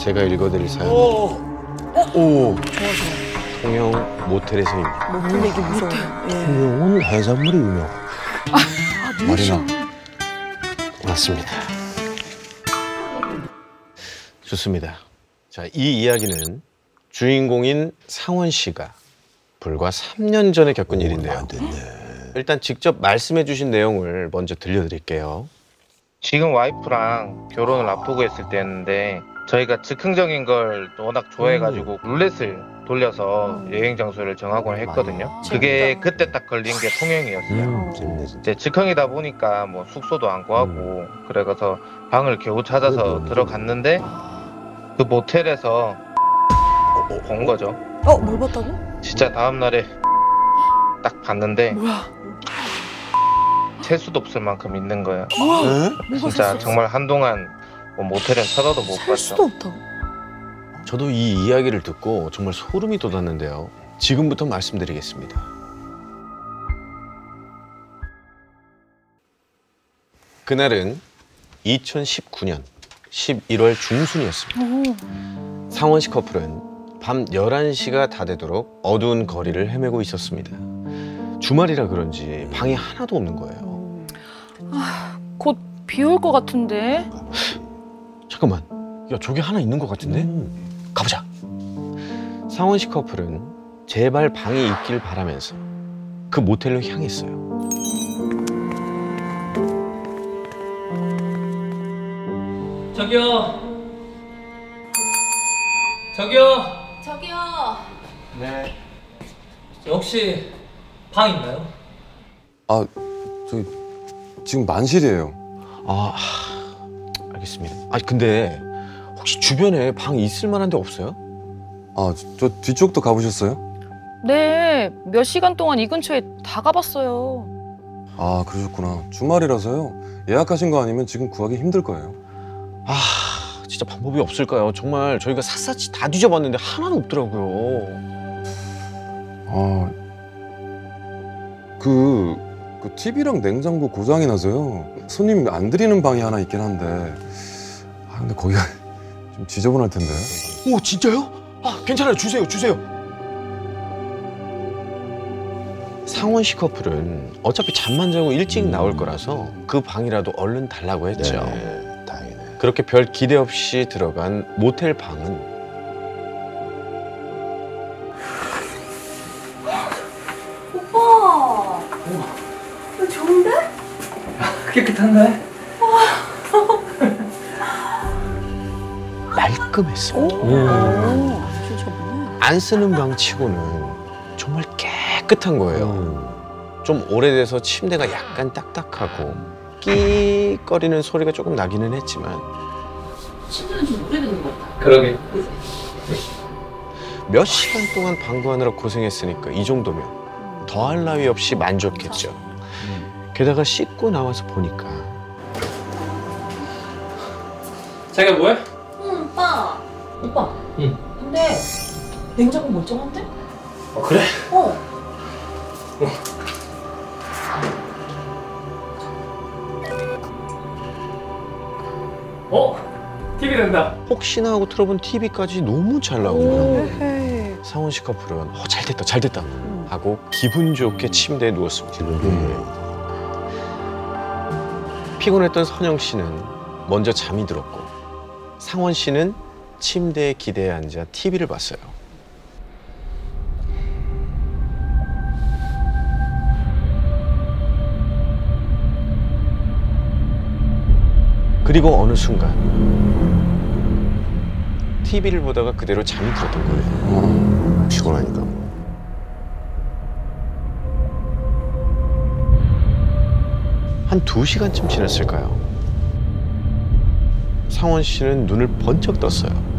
제가 읽어드릴 사연. 오. 오. 통영 모텔에서입니다. 모텔 얘기 무서워. 예. 통영은 해산물이 유명. 아, 말이나. 맞습니다. 좋습니다. 자, 이 이야기는 주인공인 상원 씨가 불과 3년 전에 겪은 일인데요. 일단 직접 말씀해 주신 내용을 먼저 들려드릴게요. 지금 와이프랑 결혼을 앞두고 있을 때였는데 저희가 즉흥적인 걸 워낙 좋아해가지고 룰렛을 돌려서 음. 여행 장소를 정하곤 했거든요. 많이 그게 재밌다. 그때 딱 걸린 게 통영이었어요. 음, 재밌네, 진짜. 이제 즉흥이다 보니까 뭐 숙소도 안 구하고 음. 그래가서 방을 겨우 찾아서 들어갔는데 그 모텔에서 본 거죠. 어, 뭘 봤다고? 진짜 다음 날에 딱 봤는데 뭐야? 셀 수도 없을 만큼 있는 거예요. 뭐야? 에? 뭐가 진짜 샀어? 정말 한동안 뭐 모텔은 쳐다도 못 살 수도 봤죠. 없다고. 저도 이 이야기를 듣고 정말 소름이 돋았는데요. 지금부터 말씀드리겠습니다. 그날은 2019년 11월 중순이었습니다. 오. 상원 씨 커플은 밤 11시가 다 되도록 어두운 거리를 헤매고 있었습니다. 주말이라 그런지 방이 하나도 없는 거예요. 곧비 올 것 같은데. 잠깐만. 야, 저기 하나 있는 것 같은데? 가보자. 상원 씨 커플은 제발 방이 있길 바라면서 그 모텔로 향했어요. 저기요. 저기요. 저기요. 네. 혹시 방 있나요? 아, 저기 지금 만실이에요. 아, 하, 알겠습니다. 아, 근데 혹시 주변에 방 있을 만한 데 없어요? 아, 저, 저 뒤쪽도 가보셨어요? 네, 몇 시간 동안 이 근처에 다 가봤어요. 아, 그러셨구나. 주말이라서요. 예약하신 거 아니면 지금 구하기 힘들 거예요. 아, 진짜 방법이 없을까요? 정말 저희가 샅샅이 다 뒤져봤는데 하나도 없더라고요. 아, 그, 그 TV랑 냉장고 고장이 나서요. 손님 안 들이는 방이 하나 있긴 한데. 아, 근데 거기가 좀 지저분할 텐데. 오, 진짜요? 아, 괜찮아요. 주세요, 주세요. 상원 씨 커플은 어차피 잠만 자고 일찍 나올 거라서 그 방이라도 얼른 달라고 했죠. 다행이네. 그렇게 별 기대 없이 들어간 모텔 방은 오빠. 이거 좋은데? 깨끗한가요? 말끔했습니다. 오, 진짜 좋네. 안 쓰는 방 치고는 정말 깨끗한 거예요. 좀 오래돼서 침대가 약간 딱딱하고 끼거리는 소리가 조금 나기는 했지만 그러게. 몇 시간 동안 방구하느라 고생했으니까 이 정도면 더할 나위 없이 만족했죠. 게다가 씻고 나와서 보니까 자기가 뭐해? 응, 오빠. 응. 근데 냉장고 멀쩡한데? 어 그래? 어. 어? TV 된다. 혹시나 하고 틀어본 TV까지 너무 잘 나오고요. 헤헤. 상원 씨 커플은 어, 잘 됐다 잘 됐다 하고 기분 좋게 침대에 누웠습니다. 피곤했던 선영 씨는 먼저 잠이 들었고 상원 씨는 침대에 기대에 앉아 TV를 봤어요. 그리고 어느 순간 TV를 보다가 그대로 잠이 들었던 거예요. 어, 피곤하니까. 한 두시간쯤 지났을까요? 상원 씨는 눈을 번쩍 떴어요.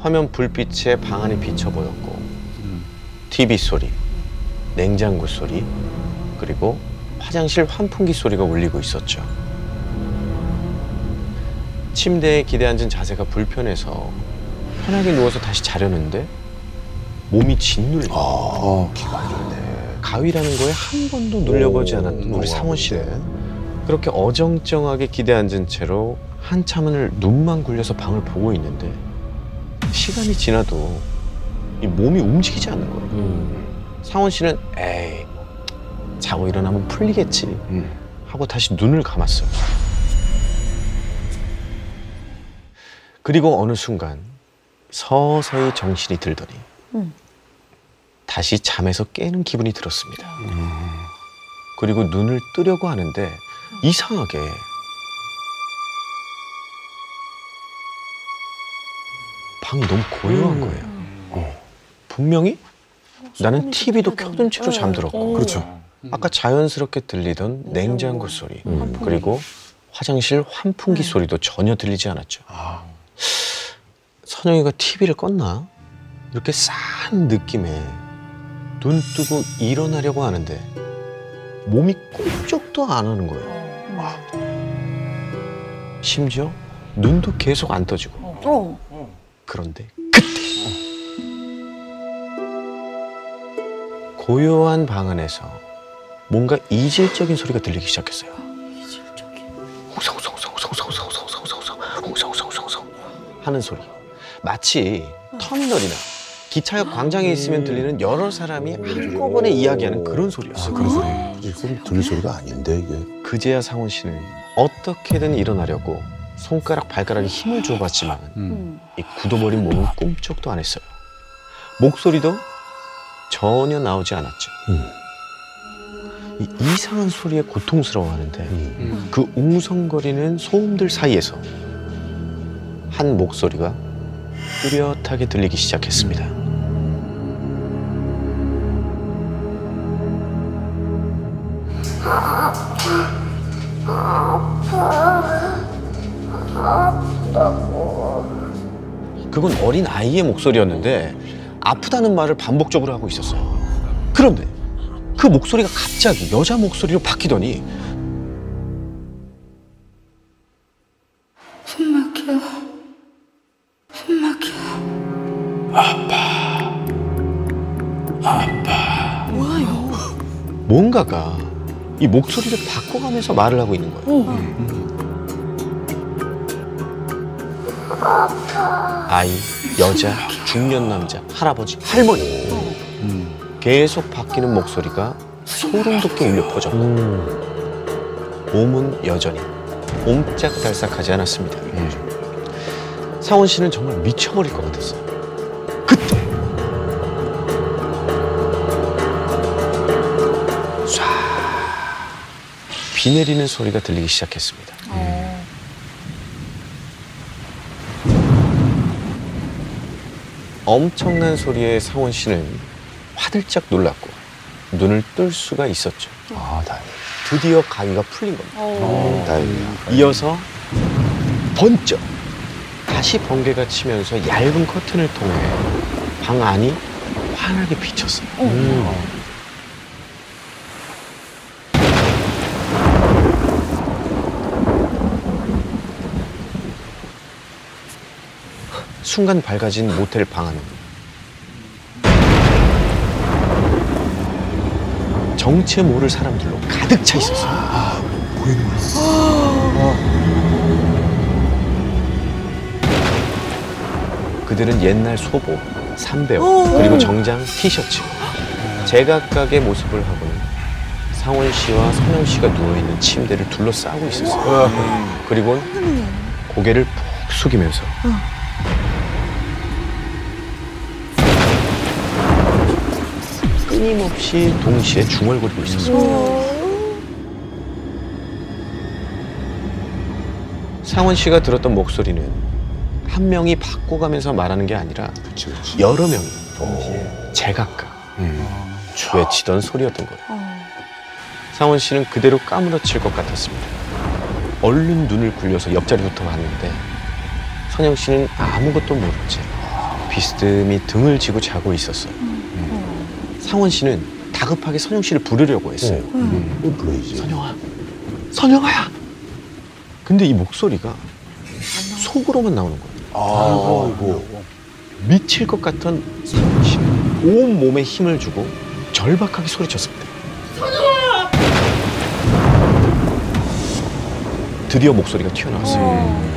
화면 불빛에 방 안이 비쳐 보였고, TV 소리, 냉장고 소리, 그리고 화장실 환풍기 소리가 울리고 있었죠. 침대에 기대 앉은 자세가 불편해서 편하게 누워서 다시 자려는데 몸이 짓눌려. 아, 가위라는 거에 한 번도 눌려보지 않았던 우리 상원 씨는 그렇게 어정쩡하게 기대 앉은 채로 한참을 눈만 굴려서 방을 보고 있는데 시간이 지나도 이 몸이 움직이지 않는 거예요. 상원 씨는 에이 뭐 자고 일어나면 풀리겠지 음. 하고 다시 눈을 감았어요. 그리고 어느 순간 서서히 정신이 들더니 음. 다시 잠에서 깨는 기분이 들었습니다. 그리고 눈을 뜨려고 하는데 이상하게 방이 너무 고요한 거예요. 어. 분명히 나는 TV도 켜둔 채로 잠들었고 그렇죠. 아까 자연스럽게 들리던 냉장고 소리 음. 그리고 화장실 환풍기 소리도 전혀 들리지 않았죠. 아, 선영이가 TV를 껐나? 이렇게 싼 느낌에 눈 뜨고 일어나려고 하는데 몸이 꿈쩍도 안 하는 거예요. 아. 심지어 눈도 계속 안 떠지고 어. 그런데 그때 고요한 방 안에서 뭔가 이질적인 소리가 들리기 시작했어요. 홍성홍성홍성홍성홍성홍성홍성홍성홍성홍성 하는 소리. 마치 터미널이나 기차역 광장에 있으면 들리는 여러 사람이 한꺼번에 이야기하는 그런 소리였어요. 그런 소리. 이 소리 들릴 소리가 아닌데 이게. 그제야 상훈 씨는 어떻게든 일어나려고 손가락 발가락에 힘을 줘봤지만 음. 이 굳어버린 몸은 꿈쩍도 안 했어요. 목소리도 전혀 나오지 않았죠. 이 이상한 소리에 고통스러워하는데 음. 그 웅성거리는 소음들 사이에서 한 목소리가 뚜렷하게 들리기 시작했습니다. 그건 어린 아이의 목소리였는데 아프다는 말을 반복적으로 하고 있었어요. 그런데 그 목소리가 갑자기 여자 목소리로 바뀌더니 숨 막혀. 숨 막혀. 아빠. 아빠. 뭐예요? 뭔가가 이 목소리를 바꿔가면서 말을 하고 있는 거예요. 어. 아이, 여자, 중년 남자, 할아버지, 할머니. 계속 바뀌는 목소리가 소름 돋게 울려 퍼졌고 몸은 여전히 옴짝달싹하지 않았습니다. 상원 씨는 정말 미쳐버릴 것 같았어요. 그때 쏴 비 내리는 소리가 들리기 시작했습니다. 엄청난 소리에 상원 씨는 화들짝 놀랐고 눈을 뜰 수가 있었죠. 아 다행이다. 드디어 가위가 풀린 겁니다. 어. 다행이야. 이어서 번쩍 다시 번개가 치면서 얇은 커튼을 통해 방 안이 환하게 비쳤어요. 순간 밝아진 모텔 방 안은 정체 모를 사람들로 가득 차 있었어요. 그들은 옛날 소복, 삼배옷, 그리고 정장, 티셔츠 제각각의 모습을 하고는 상원 씨와 선영 씨가 누워있는 침대를 둘러싸고 있었어요. 그리고 고개를 푹 숙이면서 끊임없이 동시에 중얼거리고 있었어요. 상원 씨가 들었던 목소리는 한 명이 바꿔가면서 말하는 게 아니라 그치 그치. 여러 명이 제각각 외치던 소리였던 거예요. 상원 씨는 그대로 까무러칠 것 같았습니다. 얼른 눈을 굴려서 옆자리부터 봤는데 선영 씨는 아무것도 모른 채 비스듬히 등을 지고 자고 있었어요. 상원 씨는 다급하게 선영 씨를 부르려고 했어요. 음. 불러야지. 선영아, 선영아야. 근데 이 목소리가 속으로만 나오는 거예요. 아 이거. 미칠 것 같던 상원 씨는 온 몸에 힘을 주고 절박하게 소리쳤습니다. 드디어 목소리가 튀어나왔어요.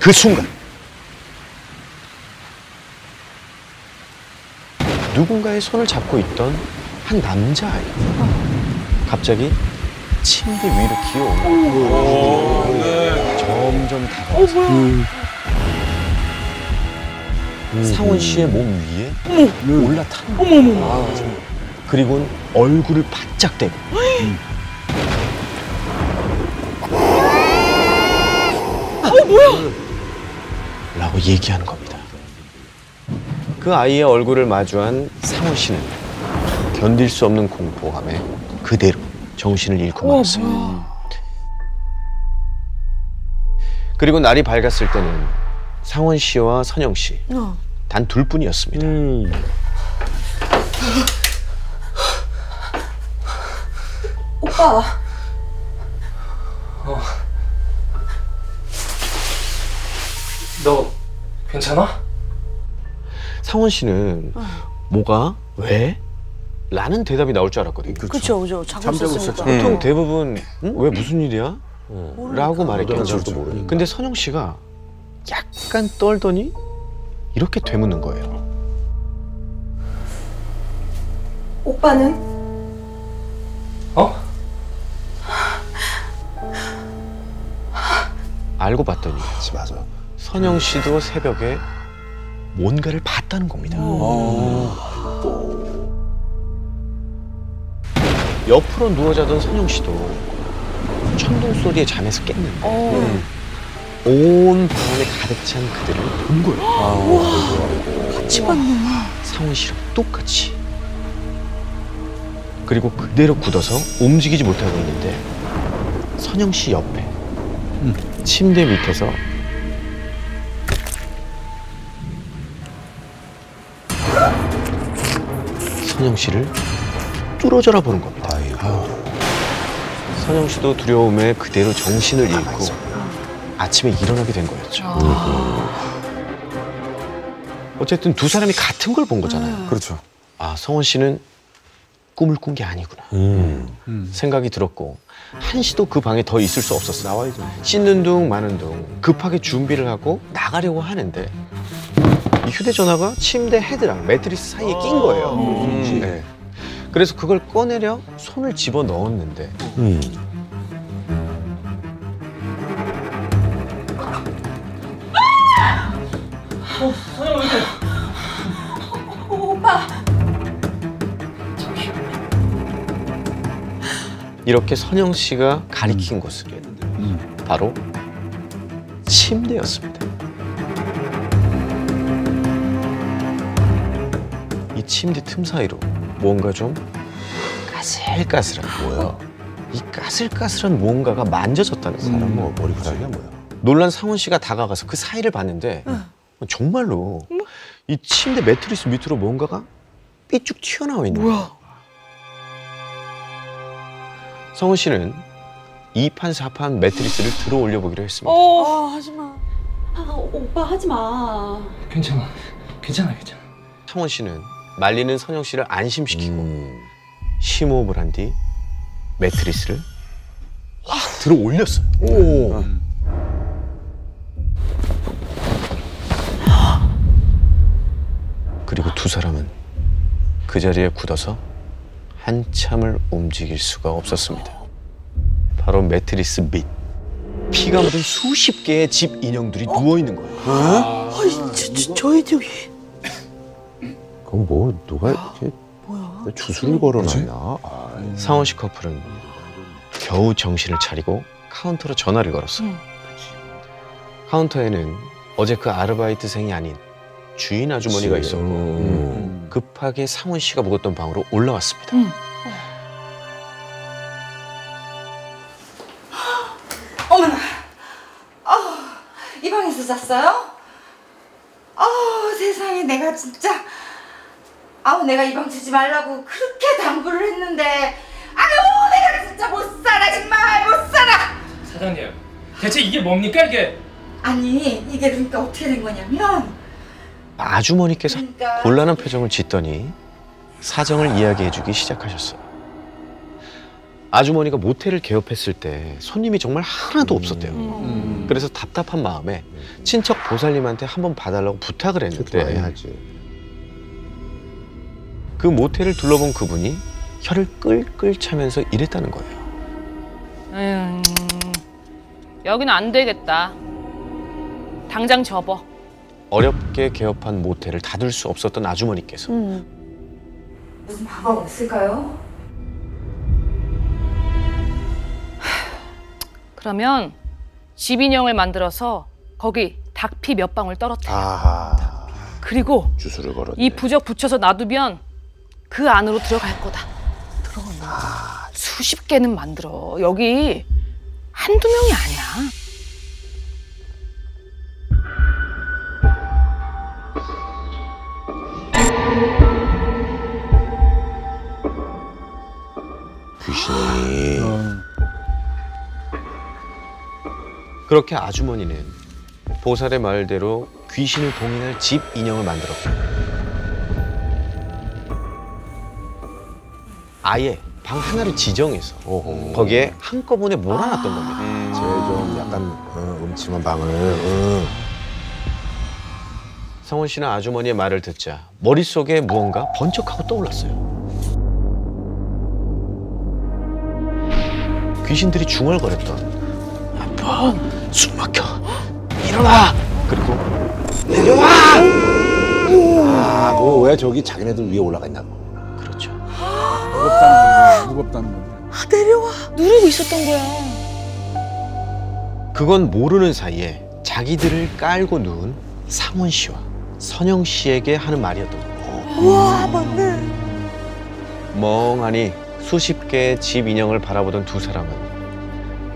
그 순간 누군가의 손을 잡고 있던 한 남자아이 갑자기 침대 위로 기어오는 거예요. 점점 다가와서 상원 씨의 몸 위에 올라타는 거예요. 그리고는 얼굴을 바짝 대고. 라고 얘기하는 겁니다. 그 아이의 얼굴을 마주한 상원 씨는 견딜 수 없는 공포감에 그대로 정신을 잃고 말았어요. 그리고 날이 밝았을 때는 상원 씨와 선영 씨단 둘뿐이었습니다. 오빠 너 괜찮아? 상원 씨는 뭐가 왜? 라는 대답이 나올 줄 알았거든요. 그쵸 그쵸 자고 잠자고 있었죠. 보통 대부분 응? 왜 무슨 일이야? 라고 말했겠죠. 모르니까. 근데 선영 씨가 약간 떨더니 이렇게 되묻는 거예요. 오빠는? 어? 알고 봤더니 맞아. 선영 씨도 새벽에 뭔가를 봤다는 겁니다. 옆으로 누워 자던 선영 씨도 천둥 소리에 잠에서 깼는데 어. 온 방안에 가득 찬 그들을 본 거예요. 같이 봤네 상원 씨랑 똑같이. 그리고 그대로 굳어서 움직이지 못하고 있는데 선영 씨 옆에 침대 밑에서 선영 씨를 뚫어져라 보는 겁니다. 아이고. 선영 씨도 두려움에 그대로 정신을 잃고 아침에 일어나게 된 거였죠. 어쨌든 두 사람이 같은 걸 본 거잖아요. 그렇죠. 아, 성원 씨는 꿈을 꾼 게 아니구나. 음. 생각이 들었고 한 씨도 그 방에 더 있을 수 없었어. 나와야죠. 씻는 둥 마는 둥 급하게 준비를 하고 나가려고 하는데 이 휴대전화가 침대 헤드랑 매트리스 사이에 낀 거예요. 음. 네. 그래서 그걸 꺼내려 손을 집어 넣었는데 음. 오빠 이렇게 선영 씨가 가리킨 곳은 바로 침대였습니다. 침대 틈 사이로 뭔가 좀 까슬까슬한 뭐야? 이 까슬까슬한 뭔가가 만져졌다는 사람. 뭐 머리카락이야 뭐야? 놀란 상원 씨가 다가가서 그 사이를 봤는데 정말로 이 침대 매트리스 밑으로 뭔가가 삐쭉 튀어나와 있는 거야. 성훈 씨는 2판 4판 매트리스를 들어 올려 보기로 했습니다. 어. 아 하지마 아, 오빠 하지 마. 괜찮아. 괜찮아, 괜찮아. 상원 씨는 말리는 선영 씨를 안심시키고 음. 심호흡을 한 뒤 매트리스를 확 들어 올렸어요. 오. 그리고 두 사람은 그 자리에 굳어서 한참을 움직일 수가 없었습니다. 바로 매트리스 밑 피가 묻은 수십 개의 짚 인형들이 누워 있는 거예요. 아이 저, 저, 저희들 그럼 뭐 누가 이렇게 뭐야 주술을 걸어놨나? 아, 상원 씨 커플은 겨우 정신을 차리고 카운터로 전화를 걸었어요. 카운터에는 어제 그 아르바이트생이 아닌 주인 아주머니가 있었고 음. 급하게 상원 씨가 묵었던 방으로 올라왔습니다. 어머나 아, 이 방에서 잤어요? 아 세상에 내가 진짜 아우 내가 이 방 주지 말라고 그렇게 당부를 했는데 아유 내가 진짜 못 살아 정말 못 살아 사장님, 대체 이게 뭡니까, 이게? 아니 이게 그러니까 어떻게 된 거냐면 아주머니께서 그러니까 곤란한 표정을 짓더니 사정을 이야기해주기 시작하셨어요. 아주머니가 모텔을 개업했을 때 손님이 정말 하나도 음. 없었대요. 음. 그래서 답답한 마음에 친척 보살님한테 한번 봐달라고 부탁을 했는데. 그 모텔을 둘러본 그분이 혀를 끌끌 차면서 이랬다는 거예요. 음, 여기는 안 되겠다. 당장 접어. 어렵게 개업한 모텔을 닫을 수 없었던 아주머니께서 무슨 방법 없을까요? 그러면 집 인형을 만들어서 거기 닭피 몇 방울 떨어뜨려. 아하. 그리고 주술을 걸었네. 이 부적 붙여서 놔두면 그 안으로 들어갈 거다. 들어간다. 수십 개는 만들어. 여기 한두 명이 아니야. 귀신이. 그렇게 아주머니는 보살의 말대로 귀신을 봉인할 집 인형을 만들었고 아예 방 하나를 지정해서 오호. 거기에 한꺼번에 몰아놨던 겁니다. 제일 좀 약간 어, 음침한 방을. 어. 성원 씨는 아주머니의 말을 듣자 머릿속에 무언가 번쩍하고 떠올랐어요. 귀신들이 중얼거렸던 아파, 숨 막혀, 일어나! 그리고 아, 그왜 저기 자기네들 위에 올라가 있나. 누르고 있었던 거야. 그건 모르는 사이에 자기들을 깔고 누운 상원 씨와 선영 씨에게 하는 말이었던 거예요. 우와, 맞네. 멍하니 수십 개의 집 인형을 바라보던 두 사람은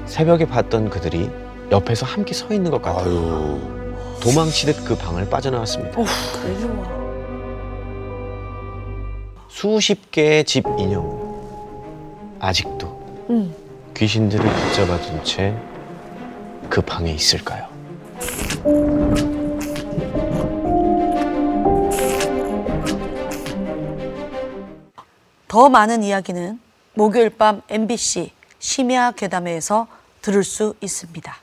새벽에 봤던 그들이 옆에서 함께 서 있는 것 같아 아유. 도망치듯 그 방을 빠져나왔습니다. 수십 개의 집 인형 아직도 귀신들을 붙잡아둔 채 그 방에 있을까요? 더 많은 이야기는 목요일 밤 MBC 심야 괴담회에서 들을 수 있습니다.